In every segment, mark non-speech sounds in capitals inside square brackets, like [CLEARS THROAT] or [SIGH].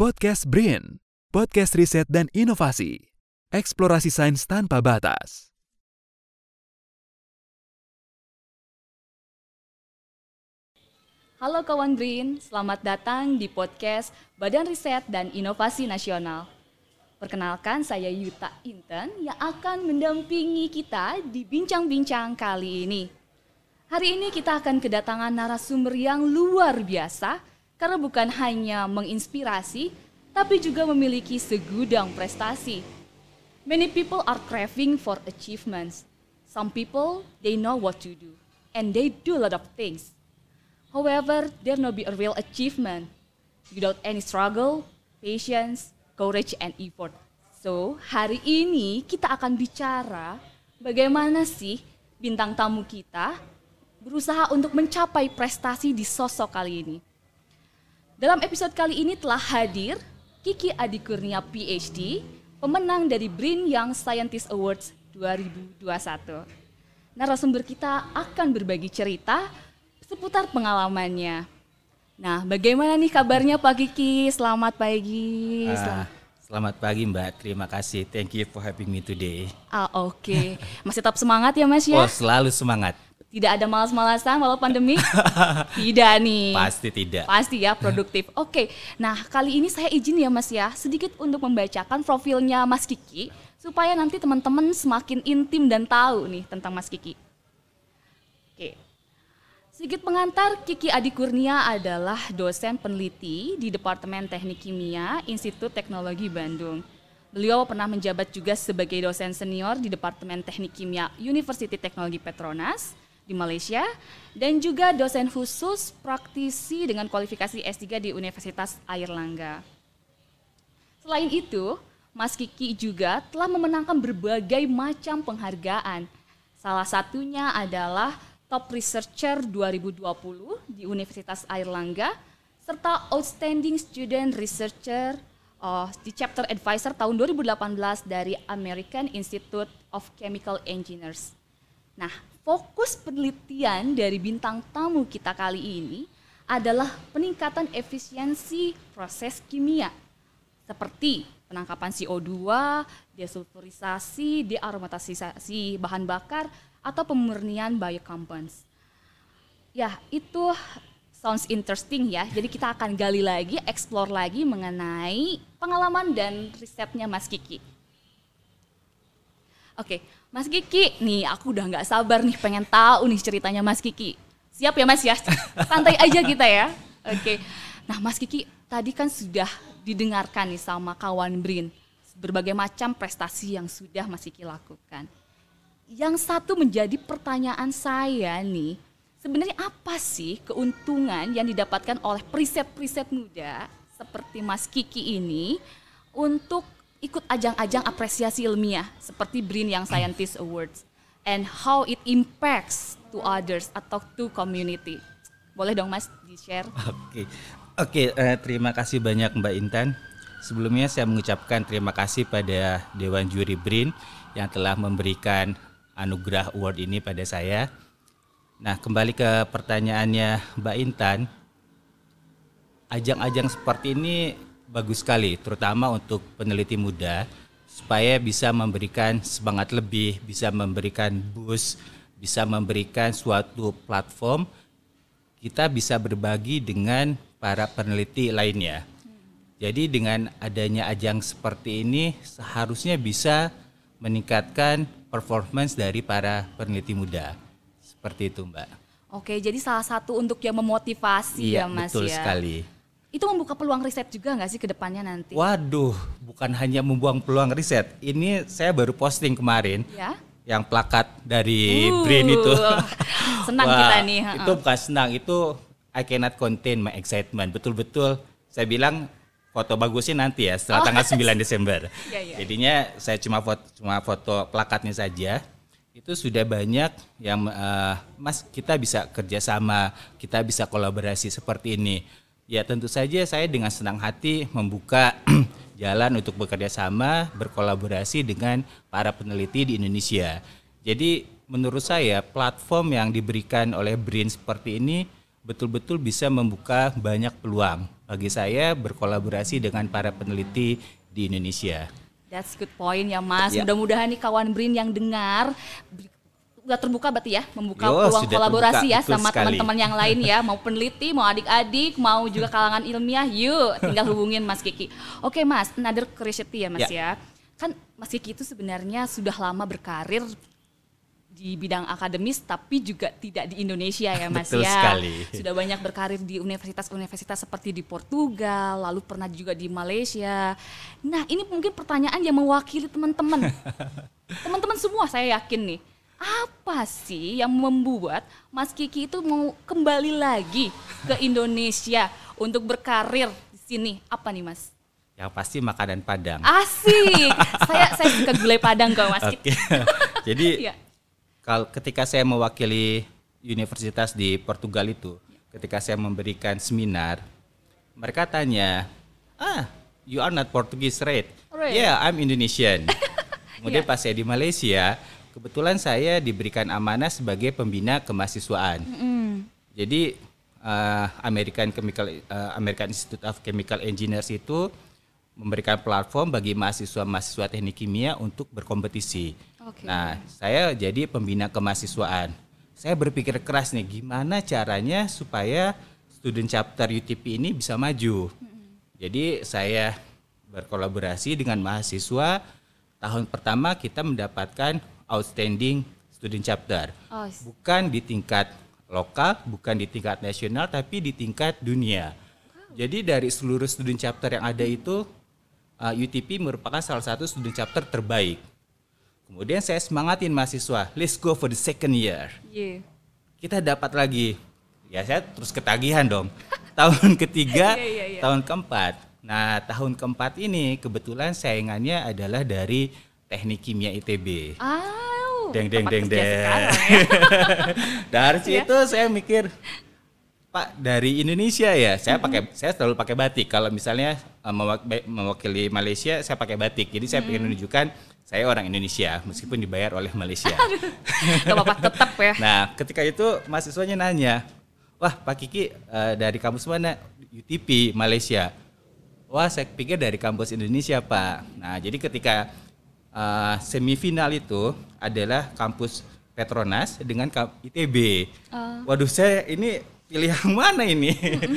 Podcast Brain, podcast riset dan inovasi. Eksplorasi sains tanpa batas. Halo kawan Brain, selamat datang di podcast Badan Riset dan Inovasi Nasional. Perkenalkan saya Yuta Inten yang akan mendampingi kita di bincang-bincang kali ini. Hari ini kita akan kedatangan narasumber yang luar biasa karena bukan hanya menginspirasi, tapi juga memiliki segudang prestasi. Many people are craving for achievements. Some people, they know what to do, and they do a lot of things. However, there no be a real achievement without any struggle, patience, courage, and effort. So, hari ini kita akan bicara bagaimana sih bintang tamu kita berusaha untuk mencapai prestasi di sosok kali ini. Dalam episode kali ini telah hadir Kiki Adikurnia PhD, pemenang dari Brin Young Scientist Awards 2021. Narasumber kita akan berbagi cerita seputar pengalamannya. Nah, bagaimana nih kabarnya Pak Kiki? Selamat pagi. Ah, selamat pagi Mbak, terima kasih. Thank you for having me today. Ah, oke. Masih tetap semangat ya Mas ya? Oh, selalu semangat. Tidak ada malas-malasan walau pandemi? [LAUGHS] Tidak nih. Pasti tidak. Pasti ya, produktif. [LAUGHS] Oke, nah kali ini saya izin ya Mas ya, sedikit untuk membacakan profilnya Mas Kiki, supaya nanti teman-teman semakin intim dan tahu nih tentang Mas Kiki. Oke, Sedikit pengantar, Kiki Adi Kurnia adalah dosen peneliti di Departemen Teknik Kimia Institut Teknologi Bandung. Beliau pernah menjabat juga sebagai dosen senior di Departemen Teknik Kimia University Teknologi Petronas di Malaysia dan juga dosen khusus praktisi dengan kualifikasi S3 di Universitas Airlangga. Selain itu, Mas Kiki juga telah memenangkan berbagai macam penghargaan. Salah satunya adalah Top Researcher 2020 di Universitas Airlangga serta Outstanding Student Researcher uh, di Chapter Advisor tahun 2018 dari American Institute of Chemical Engineers. Nah, fokus penelitian dari bintang tamu kita kali ini adalah peningkatan efisiensi proses kimia seperti penangkapan CO2, desulfurisasi, dearomatisasi bahan bakar, atau pemurnian biocompounds. Ya, itu sounds interesting ya. Jadi kita akan gali lagi, explore lagi mengenai pengalaman dan risetnya Mas Kiki. Oke, Mas Kiki, nih aku udah nggak sabar nih pengen tahu nih ceritanya Mas Kiki. Siap ya Mas ya? [LAUGHS] Santai aja kita ya. Oke. Nah Mas Kiki, tadi kan sudah didengarkan nih sama kawan Brin berbagai macam prestasi yang sudah Mas Kiki lakukan. Yang satu menjadi pertanyaan saya nih, sebenarnya apa sih keuntungan yang didapatkan oleh periset-periset muda seperti Mas Kiki ini untuk ikut ajang-ajang apresiasi ilmiah seperti Brin Young Scientist Awards and how it impacts to others atau to community. Boleh dong Mas di-share? [LAUGHS] Oke. Oke, eh, terima kasih banyak Mbak Intan. Sebelumnya saya mengucapkan terima kasih pada Dewan Juri BRIN yang telah memberikan anugerah award ini pada saya. Nah, kembali ke pertanyaannya Mbak Intan. Ajang-ajang seperti ini bagus sekali, terutama untuk peneliti muda supaya bisa memberikan semangat lebih, bisa memberikan boost, bisa memberikan suatu platform kita bisa berbagi dengan para peneliti lainnya. Jadi dengan adanya ajang seperti ini seharusnya bisa meningkatkan performance dari para peneliti muda. Seperti itu, Mbak. Oke, jadi salah satu untuk yang memotivasi Iya, ya Mas betul ya. sekali. Itu membuka peluang riset juga nggak sih ke depannya nanti? Waduh, bukan hanya membuang peluang riset. Ini saya baru posting kemarin Ya. yang plakat dari Uh, Brain itu. [LAUGHS] senang Wah, kita nih. Itu bukan senang, itu I cannot contain my excitement. Betul-betul saya bilang foto bagusnya nanti ya setelah Oh. tanggal 9 Desember. [LAUGHS] Iya, iya. Jadinya saya cuma foto cuma foto plakatnya saja. Itu sudah banyak yang eh, Mas kita bisa kerjasama, kita bisa kolaborasi seperti ini. Ya tentu saja saya dengan senang hati membuka [CLEARS THROAT] jalan untuk bekerja sama, berkolaborasi dengan para peneliti di Indonesia. Jadi menurut saya platform yang diberikan oleh BRIN seperti ini betul-betul bisa membuka banyak peluang bagi saya berkolaborasi dengan para peneliti di Indonesia. That's good point ya Mas. Ya. Mudah-mudahan nih kawan Brin yang dengar udah terbuka berarti ya membuka Yo, peluang sudah kolaborasi terbuka, ya sama teman-teman yang lain ya. Mau peneliti mau adik-adik mau juga [LAUGHS] kalangan ilmiah yuk tinggal hubungin Mas Kiki. Oke Mas another curiosity ya Mas ya, kan Mas Kiki itu sebenarnya sudah lama berkarir di bidang akademis tapi juga tidak di Indonesia ya Mas Betul ya. sekali. sudah banyak berkarir di universitas-universitas seperti di Portugal lalu pernah juga di Malaysia. Nah ini mungkin pertanyaan yang mewakili teman-teman. [LAUGHS] Teman-teman semua saya yakin nih apa sih yang membuat Mas Kiki itu mau kembali lagi ke Indonesia untuk berkarir di sini? Apa nih Mas? Yang pasti makanan Padang. Asik. [LAUGHS] saya saya suka gulai Padang kok Mas. Oke. [LAUGHS] Jadi Iya. kalau ketika saya mewakili universitas di Portugal itu, ketika saya memberikan seminar, mereka tanya, "Ah, you are not Portuguese, right?" Right. Yeah, I'm Indonesian. [LAUGHS] Kemudian Iya. pas saya di Malaysia, kebetulan saya diberikan amanah sebagai pembina kemahasiswaan. Jadi uh, American Chemical uh, American Institute of Chemical Engineers itu memberikan platform bagi mahasiswa-mahasiswa teknik kimia untuk berkompetisi. Oke. Nah, saya jadi pembina kemahasiswaan. Saya berpikir keras nih, gimana caranya supaya student chapter UTP ini bisa maju. Jadi saya berkolaborasi dengan mahasiswa. Tahun pertama kita mendapatkan outstanding student chapter. Oh, Bukan di tingkat lokal, bukan di tingkat nasional, tapi di tingkat dunia. Jadi dari seluruh student chapter yang ada itu, uh, UTP merupakan salah satu student chapter terbaik. Kemudian saya semangatin mahasiswa, let's go for the second year. Iya. Kita dapat lagi. Ya saya terus ketagihan dong. [LAUGHS] tahun ketiga, Iya, iya, iya. tahun keempat. Nah tahun keempat ini kebetulan saingannya adalah dari teknik kimia ITB. Au, Deng, deng, deng, deng. sekarang ya. [LAUGHS] dari Iya. situ saya mikir, Pak dari Indonesia ya, saya pakai saya selalu pakai batik. Kalau misalnya eh, mewak- mewakili Malaysia, saya pakai batik. Jadi saya ingin menunjukkan saya orang Indonesia meskipun dibayar oleh Malaysia. Gak apa-apa tetap ya. [LAUGHS] Nah, ketika itu mahasiswanya nanya, wah Pak Kiki eh, dari kampus mana? UTP Malaysia. Wah saya pikir dari kampus Indonesia Pak. Nah jadi ketika eh, semifinal itu adalah kampus Petronas dengan ITB. Waduh saya ini pilih yang [LAUGHS] mana ini?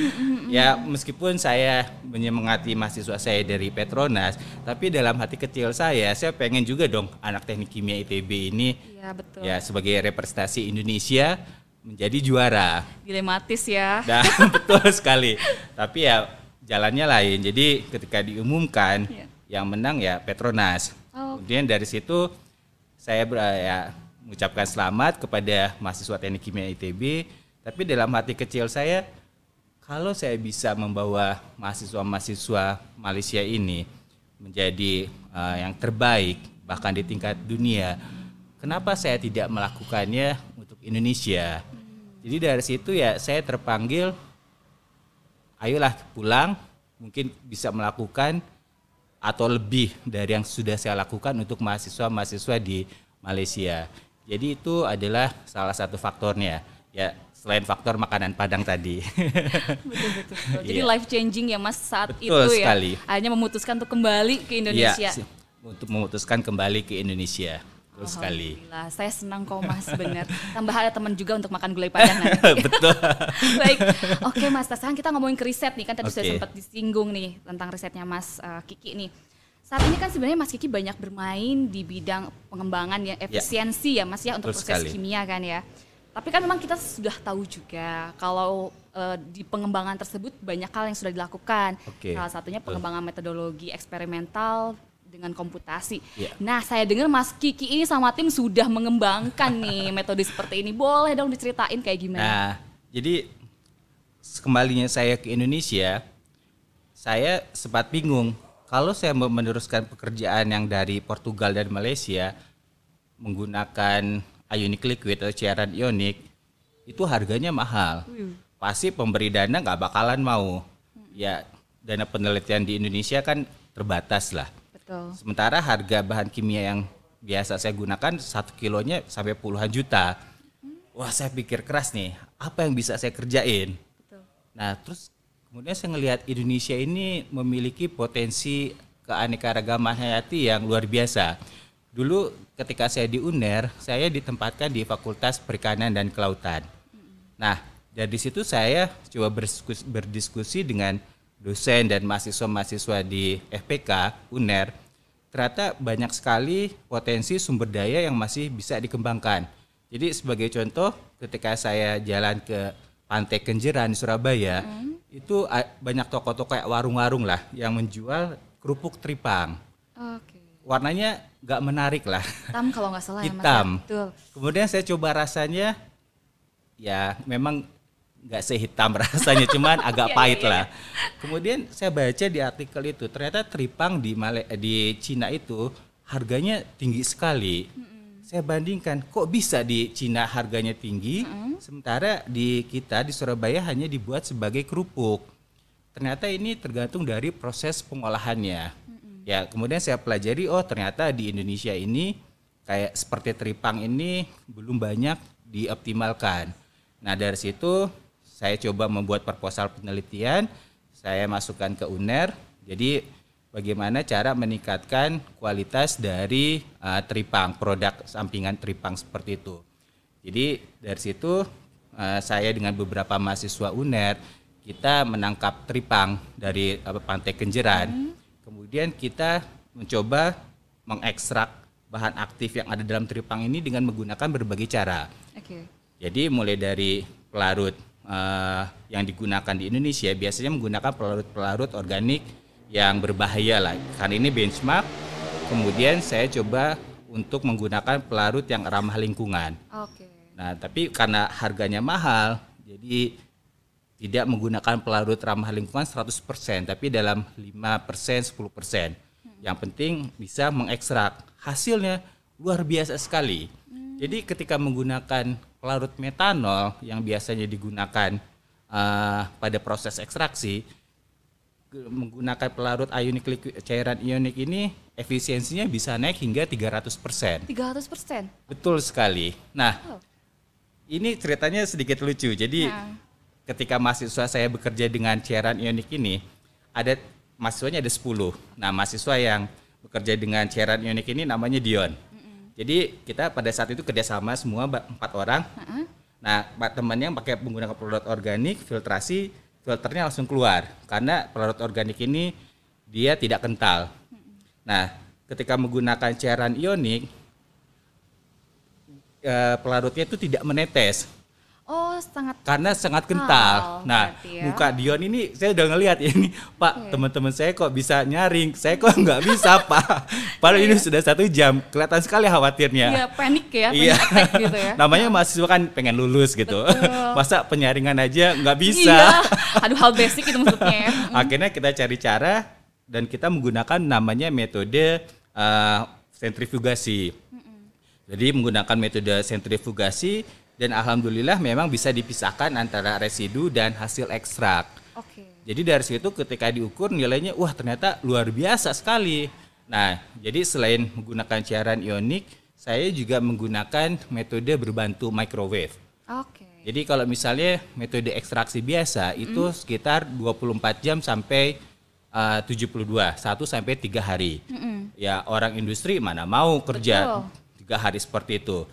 [LAUGHS] ya meskipun saya menyemangati mahasiswa saya dari Petronas, tapi dalam hati kecil saya, saya pengen juga dong anak teknik kimia ITB ini Iya betul. ya sebagai representasi Indonesia menjadi juara. Dilematis ya. Dan [LAUGHS] betul sekali. Tapi ya jalannya lain. Jadi ketika diumumkan Iya. yang menang ya Petronas. Oh. Kemudian dari situ saya ber, ya, mengucapkan selamat kepada mahasiswa teknik kimia ITB. Tapi dalam hati kecil saya kalau saya bisa membawa mahasiswa-mahasiswa Malaysia ini menjadi eh, yang terbaik bahkan di tingkat dunia, kenapa saya tidak melakukannya untuk Indonesia? Jadi dari situ ya saya terpanggil, ayolah pulang, mungkin bisa melakukan atau lebih dari yang sudah saya lakukan untuk mahasiswa-mahasiswa di Malaysia. Jadi itu adalah salah satu faktornya. Ya selain faktor makanan Padang tadi. betul betul. betul. Jadi Iya. life changing ya Mas saat Betul itu ya. sekali. Akhirnya memutuskan untuk kembali ke Indonesia. Iya, si- untuk memutuskan kembali ke Indonesia. Betul sekali. Alhamdulillah, saya senang kok Mas bener. Tambah ada teman juga untuk makan gulai padang nanti. [LAUGHS] Betul. [LAUGHS] Baik, oke Mas. Sekarang kita ngomongin ke riset nih kan tadi sudah Oke. sempat disinggung nih tentang risetnya Mas eh, Kiki nih. Saat ini kan sebenarnya Mas Kiki banyak bermain di bidang pengembangan yang efisiensi ya, Mas ya untuk Betul proses sekali. kimia kan ya. Tapi kan memang kita sudah tahu juga kalau eh, di pengembangan tersebut banyak hal yang sudah dilakukan. Oke, Salah satunya betul. pengembangan metodologi eksperimental dengan komputasi. Iya. Nah, saya dengar Mas Kiki ini sama tim sudah mengembangkan nih [LAUGHS] metode seperti ini. Boleh dong diceritain kayak gimana? Nah, jadi kembalinya saya ke Indonesia, saya sempat bingung kalau saya mau meneruskan pekerjaan yang dari Portugal dan Malaysia menggunakan ionic liquid atau cairan ionik itu harganya mahal. Pasti pemberi dana nggak bakalan mau. Ya dana penelitian di Indonesia kan terbatas lah. Betul. Sementara harga bahan kimia yang biasa saya gunakan satu kilonya sampai puluhan juta. Wah saya pikir keras nih, apa yang bisa saya kerjain? Betul. Nah terus kemudian saya ngelihat Indonesia ini memiliki potensi keanekaragaman hayati yang luar biasa. Dulu ketika saya di UNER, saya ditempatkan di Fakultas Perikanan dan Kelautan. Nah, dari situ saya coba berdiskusi, berdiskusi dengan dosen dan mahasiswa-mahasiswa di FPK UNER. Ternyata banyak sekali potensi sumber daya yang masih bisa dikembangkan. Jadi sebagai contoh, ketika saya jalan ke Pantai Kenjeran di Surabaya, itu a- banyak toko-toko kayak warung-warung lah yang menjual kerupuk tripang. Oke. Warnanya nggak menarik lah. Hitam kalau nggak salah ya ya? Hitam. Betul. Kemudian saya coba rasanya, ya memang nggak sehitam [LAUGHS] rasanya, cuman [LAUGHS] agak Iya, pahit iya, lah. Kemudian saya baca di artikel itu, ternyata tripang di Male eh, di Cina itu harganya tinggi sekali. Saya bandingkan, kok bisa di Cina harganya tinggi, sementara di kita di Surabaya hanya dibuat sebagai kerupuk. Ternyata ini tergantung dari proses pengolahannya. Ya, kemudian saya pelajari, oh ternyata di Indonesia ini kayak seperti tripang ini belum banyak dioptimalkan. Nah dari situ saya coba membuat proposal penelitian, saya masukkan ke UNER. Jadi bagaimana cara meningkatkan kualitas dari uh, tripang, produk sampingan tripang seperti itu. Jadi dari situ uh, saya dengan beberapa mahasiswa UNER kita menangkap tripang dari uh, pantai Kenjeran. Kemudian kita mencoba mengekstrak bahan aktif yang ada dalam tripang ini dengan menggunakan berbagai cara. Oke. Jadi mulai dari pelarut eh, yang digunakan di Indonesia biasanya menggunakan pelarut-pelarut organik yang berbahaya lah. Karena ini benchmark. Kemudian saya coba untuk menggunakan pelarut yang ramah lingkungan. Oke. Nah, tapi karena harganya mahal, jadi tidak menggunakan pelarut ramah lingkungan 100%, tapi dalam 5%, 10%. Yang penting bisa mengekstrak. Hasilnya luar biasa sekali. Jadi ketika menggunakan pelarut metanol yang biasanya digunakan eh, pada proses ekstraksi, menggunakan pelarut ionik liquid, cairan ionik ini efisiensinya bisa naik hingga 300%. 300%. Betul sekali. Nah, Oh. ini ceritanya sedikit lucu. Jadi Nah. ketika mahasiswa saya bekerja dengan cairan ionik ini, ada mahasiswanya ada 10. Nah, mahasiswa yang bekerja dengan cairan ionik ini namanya Dion. Jadi kita pada saat itu kerjasama semua empat orang. Nah, pak- temannya yang pakai menggunakan pelarut organik, filtrasi, filternya langsung keluar karena pelarut organik ini dia tidak kental. Nah, ketika menggunakan cairan ionik, eh, pelarutnya itu tidak menetes Oh, sangat karena sangat Kental, kental. Nah, ya. muka Dion ini saya udah ngelihat ya ini, Pak, Oke. teman-teman saya kok bisa nyaring, saya kok nggak bisa, [LAUGHS] Pak. Padahal ini sudah satu jam, kelihatan sekali khawatirnya. Iya, panik ya, panik Iya. gitu ya. [LAUGHS] Namanya mahasiswa kan pengen lulus gitu. Betul. [LAUGHS] Masa penyaringan aja nggak bisa. Iya. Aduh, hal basic itu maksudnya. ya. Akhirnya kita cari cara dan kita menggunakan namanya metode eh, sentrifugasi. Jadi menggunakan metode sentrifugasi dan alhamdulillah memang bisa dipisahkan antara residu dan hasil ekstrak. Oke. Jadi dari situ ketika diukur nilainya wah ternyata luar biasa sekali. Nah, jadi selain menggunakan cairan ionik, saya juga menggunakan metode berbantu microwave. Oke. Jadi kalau misalnya metode ekstraksi biasa itu sekitar 24 jam sampai uh, 72, 1 sampai 3 hari. Ya orang industri mana mau kerja Betul. tiga hari seperti itu.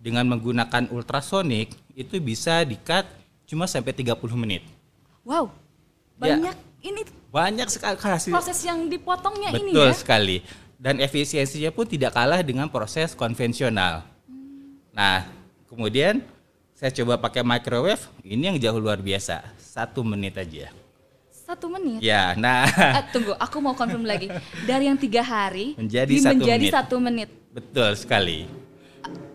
Dengan menggunakan ultrasonik itu bisa di-cut cuma sampai 30 menit. Wow. Ya. Banyak ini Banyak sekali hasil. proses yang dipotongnya ini Betul ya. sekali. Dan efisiensinya pun tidak kalah dengan proses konvensional. Nah, kemudian saya coba pakai microwave, ini yang jauh luar biasa, satu menit aja. Satu menit. Ya, nah, Eh, [LAUGHS] tunggu, aku mau confirm lagi. Dari yang tiga hari Menjadi di- satu menjadi menit. satu menit. betul sekali.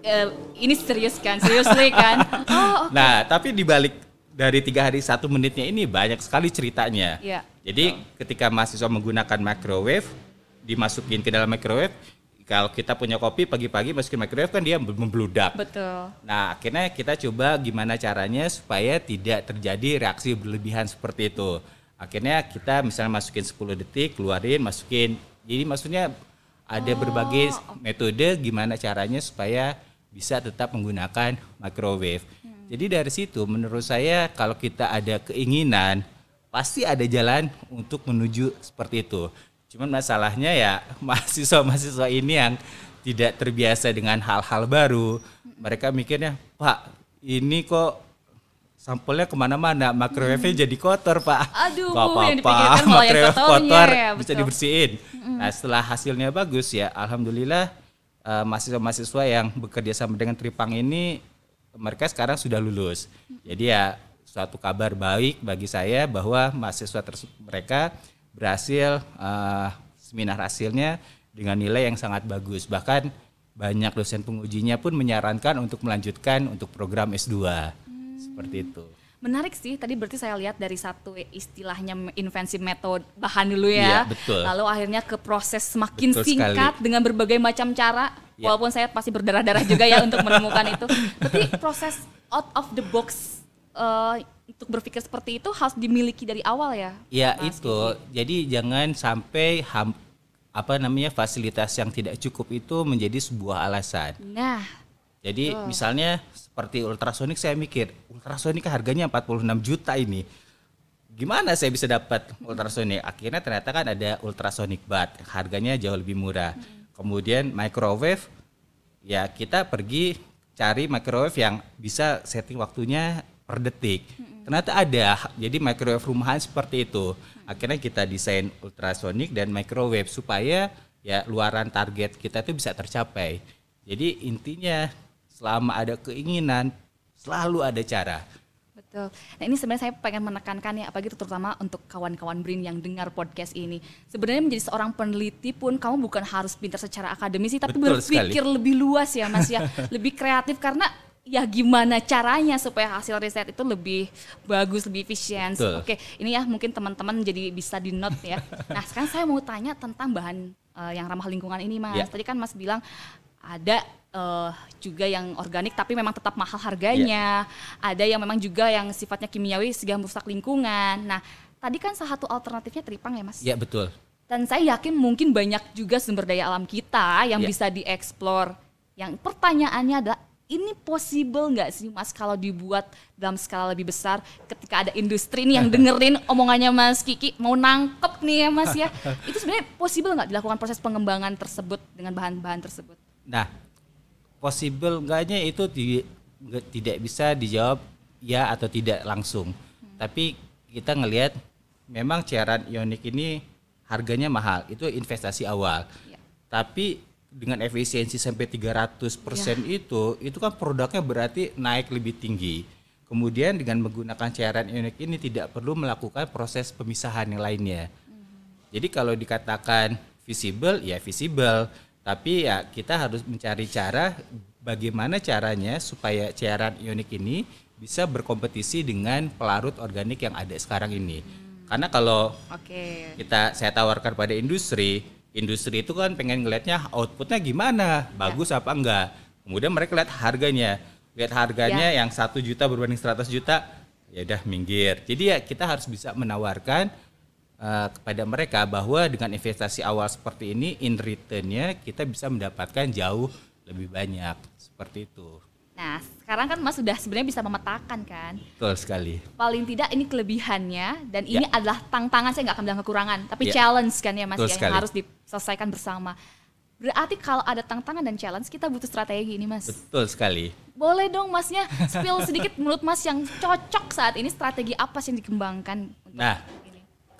Eh, ini serius kan? Seriously kan? [LAUGHS] Oh, oke. Nah, tapi dibalik dari tiga hari satu menitnya ini banyak sekali ceritanya. Iya. Jadi ketika mahasiswa menggunakan microwave, dimasukin ke dalam microwave, kalau kita punya kopi pagi-pagi masukin microwave kan dia membludak. Betul. Nah, akhirnya kita coba gimana caranya supaya tidak terjadi reaksi berlebihan seperti itu. Akhirnya kita misalnya masukin 10 detik, keluarin, masukin. Jadi maksudnya ada berbagai metode gimana caranya supaya bisa tetap menggunakan microwave. Jadi dari situ menurut saya kalau kita ada keinginan pasti ada jalan untuk menuju seperti itu. Cuman masalahnya ya [LAUGHS] mahasiswa-mahasiswa ini yang tidak terbiasa dengan hal-hal baru. Mereka mikirnya, Pak, ini kok sampelnya ke mana-mana, microwave-nya jadi kotor, Pak. Aduh, Gak yang dipikirkan malah yang microwave kotor ya, bisa dibersihin. Nah, setelah hasilnya bagus ya, alhamdulillah eh, mahasiswa-mahasiswa yang bekerja sama dengan Tripang ini mereka sekarang sudah lulus. Jadi ya suatu kabar baik bagi saya bahwa mahasiswa mereka berhasil eh, seminar hasilnya dengan nilai yang sangat bagus. Bahkan banyak dosen pengujinya pun menyarankan untuk melanjutkan untuk program S2. Seperti itu. Menarik sih, tadi berarti saya lihat dari satu istilahnya invensi metode bahan dulu ya. Iya, betul. Lalu akhirnya ke proses semakin Betul singkat sekali. dengan berbagai macam cara. Iya. Walaupun saya pasti berdarah-darah juga ya untuk menemukan itu. [LAUGHS] Tapi proses out of the box eh, untuk berpikir seperti itu harus dimiliki dari awal ya. Ya Mas itu. Jadi jangan sampai ham- apa namanya fasilitas yang tidak cukup itu menjadi sebuah alasan. Nah, Jadi misalnya seperti ultrasonik saya mikir, ultrasonik harganya 46 juta ini. Gimana saya bisa dapat ultrasonik? Akhirnya ternyata kan ada ultrasonik bat, harganya jauh lebih murah. Kemudian microwave ya kita pergi cari microwave yang bisa setting waktunya per detik. Ternyata ada, jadi microwave rumahan seperti itu. Akhirnya kita desain ultrasonik dan microwave supaya ya luaran target kita itu bisa tercapai. Jadi intinya selama ada keinginan selalu ada cara. Betul. Nah ini sebenarnya saya pengen menekankan ya, apalagi terutama untuk kawan-kawan Brin yang dengar podcast ini. Sebenarnya menjadi seorang peneliti pun kamu bukan harus pintar secara akademisi, tapi Betul berpikir lebih luas ya Mas ya, [LAUGHS] lebih kreatif karena ya gimana caranya supaya hasil riset itu lebih bagus, lebih efisien. Oke, ini ya mungkin teman-teman jadi bisa di note ya. Nah sekarang saya mau tanya tentang bahan eh, yang ramah lingkungan ini Mas. Ya. Tadi kan Mas bilang ada eh, juga yang organik tapi memang tetap mahal harganya. Ada yang memang juga yang sifatnya kimiawi sehingga merusak lingkungan. Nah, tadi kan salah satu alternatifnya teripang ya, Mas. Ya betul. Dan saya yakin mungkin banyak juga sumber daya alam kita yang Ya. bisa dieksplor. Yang pertanyaannya adalah ini possible nggak sih Mas kalau dibuat dalam skala lebih besar ketika ada industri nih yang [LAUGHS] dengerin omongannya Mas Kiki mau nangkep nih ya Mas ya. Itu sebenarnya possible nggak dilakukan proses pengembangan tersebut dengan bahan-bahan tersebut? Nah, possible enggaknya itu di- tidak bisa dijawab ya atau tidak langsung. Tapi kita ngelihat memang cairan ionik ini harganya mahal, itu investasi awal. Ya. Tapi dengan efisiensi sampai 300% itu, itu kan produknya berarti naik lebih tinggi. Kemudian dengan menggunakan cairan ionik ini tidak perlu melakukan proses pemisahan yang lainnya. Jadi kalau dikatakan visible, ya visible. Tapi ya kita harus mencari cara bagaimana caranya supaya cairan ionik ini bisa berkompetisi dengan pelarut organik yang ada sekarang ini. Karena kalau Oke. kita saya tawarkan pada industri, industri itu kan pengen ngelihatnya outputnya gimana, bagus apa enggak. Kemudian mereka lihat harganya, lihat harganya yang satu juta berbanding 100 juta, ya udah minggir. Jadi ya kita harus bisa menawarkan eh, kepada mereka bahwa dengan investasi awal seperti ini, in returnnya kita bisa mendapatkan jauh lebih banyak seperti itu. Nah, sekarang kan Mas sudah sebenarnya bisa memetakan kan. Betul sekali. Paling tidak ini kelebihannya dan ini Ya. adalah tantangan saya nggak akan bilang kekurangan, tapi Ya. challenge kan ya Mas Betul ya, yang harus diselesaikan bersama. Berarti kalau ada tantangan dan challenge kita butuh strategi ini Mas. Betul sekali. Boleh dong Masnya spill sedikit menurut Mas yang cocok saat ini strategi apa sih yang dikembangkan untuk Nah?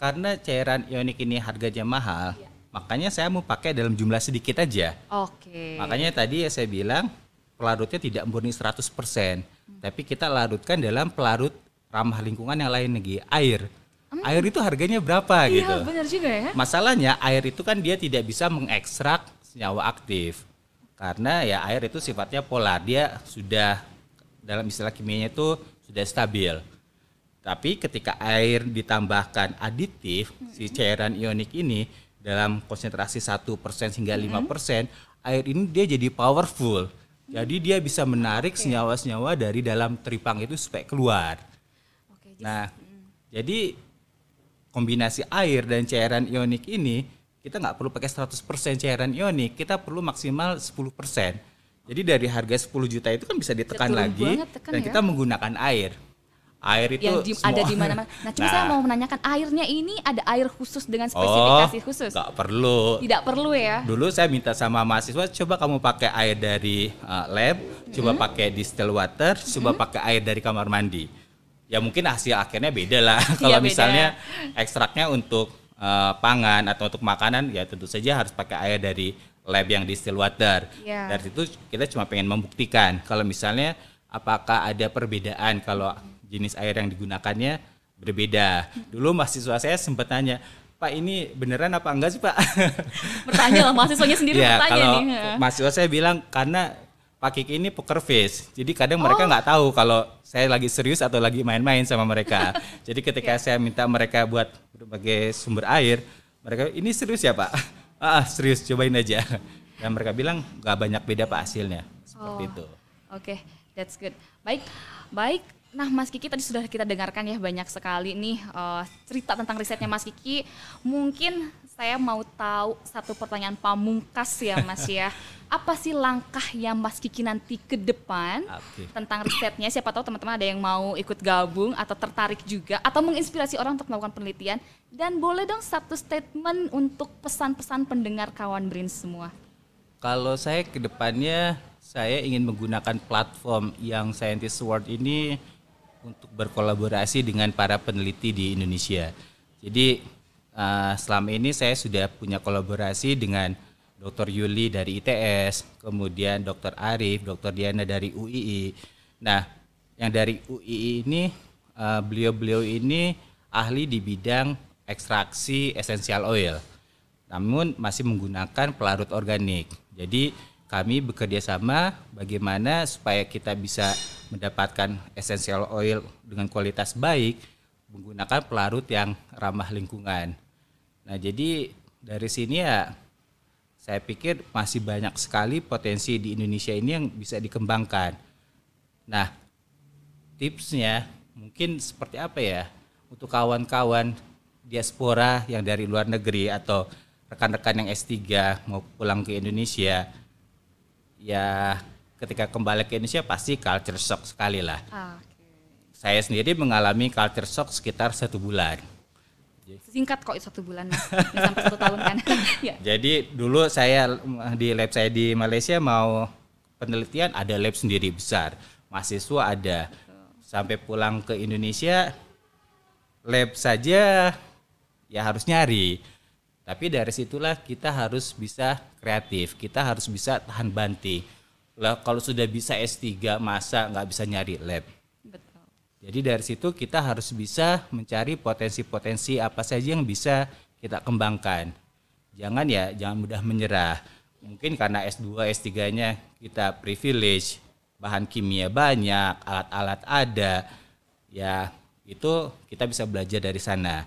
Karena cairan ionik ini harganya mahal, makanya saya mau pakai dalam jumlah sedikit aja. Oke. Makanya tadi ya saya bilang pelarutnya tidak murni 100%, tapi kita larutkan dalam pelarut ramah lingkungan yang lain lagi, air. Air itu harganya berapa Iya, gitu. benar juga ya. Masalahnya air itu kan dia tidak bisa mengekstrak senyawa aktif. Karena ya air itu sifatnya polar, dia sudah dalam istilah kimianya itu sudah stabil. Tapi ketika air ditambahkan aditif, si cairan ionik ini dalam konsentrasi 1% hingga 5%, air ini dia jadi powerful. Jadi dia bisa menarik senyawa-senyawa dari dalam tripang itu supaya keluar. Jadi- Nah, jadi kombinasi air dan cairan ionik ini kita nggak perlu pakai 100% cairan ionik, kita perlu maksimal 10%. Jadi dari harga 10 juta itu kan bisa ditekan lagi banget tekan dan ya. kita menggunakan air. Air itu yang di, semua- ada di mana-mana. Nah, cuma Nah. saya mau menanyakan airnya ini ada air khusus dengan spesifikasi khusus. Oh, nggak perlu. Tidak perlu ya. Dulu saya minta sama mahasiswa, coba kamu pakai air dari uh, lab, coba Mm-hmm. pakai distill water, coba pakai air dari kamar mandi. Ya mungkin hasil akhirnya beda lah. [LAUGHS] [LAUGHS] Kalau beda. misalnya ekstraknya untuk uh, pangan atau untuk makanan, ya tentu saja harus pakai air dari lab yang distill water. Iya. Dari situ kita cuma pengen membuktikan kalau misalnya apakah ada perbedaan kalau jenis air yang digunakannya berbeda. Dulu mahasiswa saya sempat tanya, Pak ini beneran apa enggak sih Pak? [LAUGHS] Bertanya lah mahasiswanya sendiri Ya, bertanya kalau nih. mahasiswa saya bilang karena Pak Kiki ini poker face. Jadi kadang Oh. mereka nggak tahu kalau saya lagi serius atau lagi main-main sama mereka. [LAUGHS] Jadi ketika saya minta mereka buat berbagai sumber air, mereka ini serius ya Pak? [LAUGHS] Ah serius, cobain aja. Dan mereka bilang nggak banyak beda Pak hasilnya. Seperti Oh. itu. Oke, that's good. Baik, baik. Nah, Mas Kiki tadi sudah kita dengarkan ya banyak sekali nih eh, cerita tentang risetnya Mas Kiki. Mungkin saya mau tahu satu pertanyaan pamungkas ya, Mas ya. [LAUGHS] Apa sih langkah yang Mas Kiki nanti ke depan Oke. tentang risetnya? Siapa tahu teman-teman ada yang mau ikut gabung atau tertarik juga atau menginspirasi orang untuk melakukan penelitian. Dan boleh dong satu statement untuk pesan-pesan pendengar kawan Brin semua. Kalau saya ke depannya saya ingin menggunakan platform yang Scientist Award ini untuk berkolaborasi dengan para peneliti di Indonesia. Jadi eh, selama ini saya sudah punya kolaborasi dengan Dr. Yuli dari ITS, kemudian Dr. Arif, Dr. Diana dari UII. Nah, yang dari UII ini eh, beliau-beliau ini ahli di bidang ekstraksi essential oil namun masih menggunakan pelarut organik. Jadi kami bekerja sama bagaimana supaya kita bisa mendapatkan essential oil dengan kualitas baik menggunakan pelarut yang ramah lingkungan. Nah, jadi dari sini ya saya pikir masih banyak sekali potensi di Indonesia ini yang bisa dikembangkan. Nah, tipsnya mungkin seperti apa ya untuk kawan-kawan diaspora yang dari luar negeri atau rekan-rekan yang S3 mau pulang ke Indonesia ya ketika kembali ke Indonesia pasti culture shock sekali lah. Ah, Saya sendiri mengalami culture shock sekitar satu bulan. Singkat kok satu bulan, sampai satu tahun kan? [LAUGHS] ya. Jadi dulu saya di lab saya di Malaysia mau penelitian ada lab sendiri besar, mahasiswa ada. Sampai pulang ke Indonesia lab saja ya harus nyari. Tapi dari situlah kita harus bisa kreatif, kita harus bisa tahan banting. Lah kalau sudah bisa S3 masa nggak bisa nyari lab. Betul. Jadi dari situ kita harus bisa mencari potensi-potensi apa saja yang bisa kita kembangkan. Jangan ya, jangan mudah menyerah. Mungkin karena S2, S3-nya kita privilege, bahan kimia banyak, alat-alat ada. Ya, itu kita bisa belajar dari sana.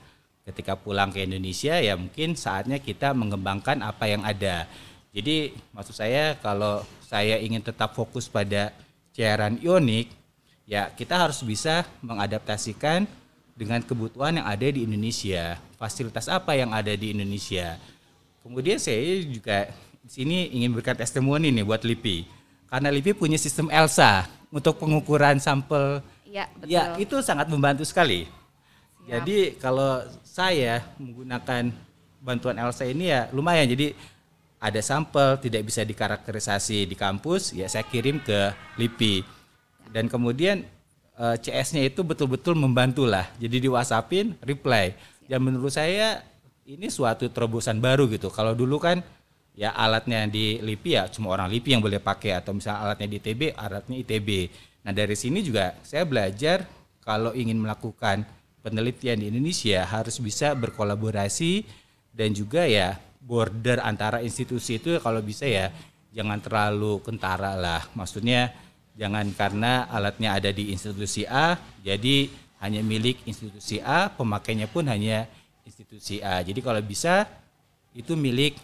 Ketika pulang ke Indonesia ya mungkin saatnya kita mengembangkan apa yang ada. Jadi maksud saya kalau saya ingin tetap fokus pada cairan ionik, ya kita harus bisa mengadaptasikan dengan kebutuhan yang ada di Indonesia. Fasilitas apa yang ada di Indonesia. Kemudian saya juga di sini ingin berikan testimoni nih buat LIPI. Karena LIPI punya sistem ELSA untuk pengukuran sampel. Iya, betul. Ya, itu sangat membantu sekali. Jadi kalau saya menggunakan bantuan ELSA ini ya lumayan. Jadi ada sampel tidak bisa dikarakterisasi di kampus, ya saya kirim ke LIPI. Dan kemudian eh, CS-nya itu betul-betul membantu lah. Jadi di WhatsAppin reply. Dan menurut saya ini suatu terobosan baru gitu. Kalau dulu kan ya alatnya di LIPI ya cuma orang LIPI yang boleh pakai atau misalnya alatnya di ITB, alatnya ITB. Nah dari sini juga saya belajar kalau ingin melakukan penelitian di Indonesia harus bisa berkolaborasi dan juga ya border antara institusi itu kalau bisa ya jangan terlalu kentara lah. Maksudnya jangan karena alatnya ada di institusi A jadi hanya milik institusi A, pemakainya pun hanya institusi A. Jadi kalau bisa itu milik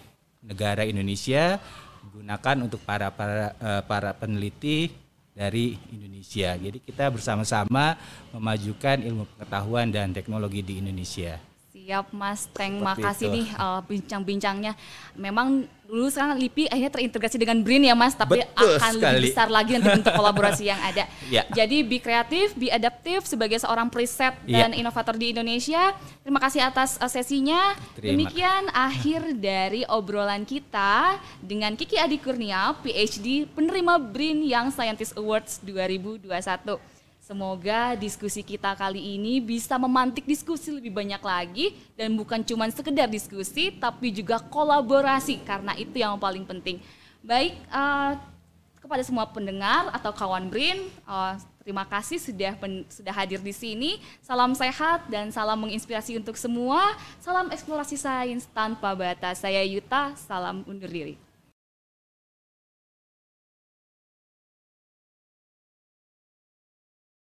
negara Indonesia digunakan untuk para para eh, para peneliti dari Indonesia. Jadi kita bersama-sama memajukan ilmu pengetahuan dan teknologi di Indonesia. Siap Mas Teng, Seperti makasih itu. nih uh, bincang-bincangnya. Memang dulu sekarang LIPI akhirnya terintegrasi dengan BRIN ya Mas, tapi Betul akan sekali. lebih besar lagi nanti bentuk [LAUGHS] kolaborasi yang ada. Ya. Jadi be kreatif, be adaptif sebagai seorang preset Ya. dan inovator di Indonesia. Terima kasih atas uh, sesinya. Terima Demikian akhir dari obrolan kita dengan Kiki Adi Kurnia, PhD, penerima BRIN Young Scientist Awards 2021. Semoga diskusi kita kali ini bisa memantik diskusi lebih banyak lagi dan bukan cuma sekedar diskusi tapi juga kolaborasi karena itu yang paling penting. Baik eh, kepada semua pendengar atau kawan BRIN, eh, terima kasih sudah pen- sudah hadir di sini. Salam sehat dan salam menginspirasi untuk semua. Salam eksplorasi sains tanpa batas. Saya Yuta, salam undur diri.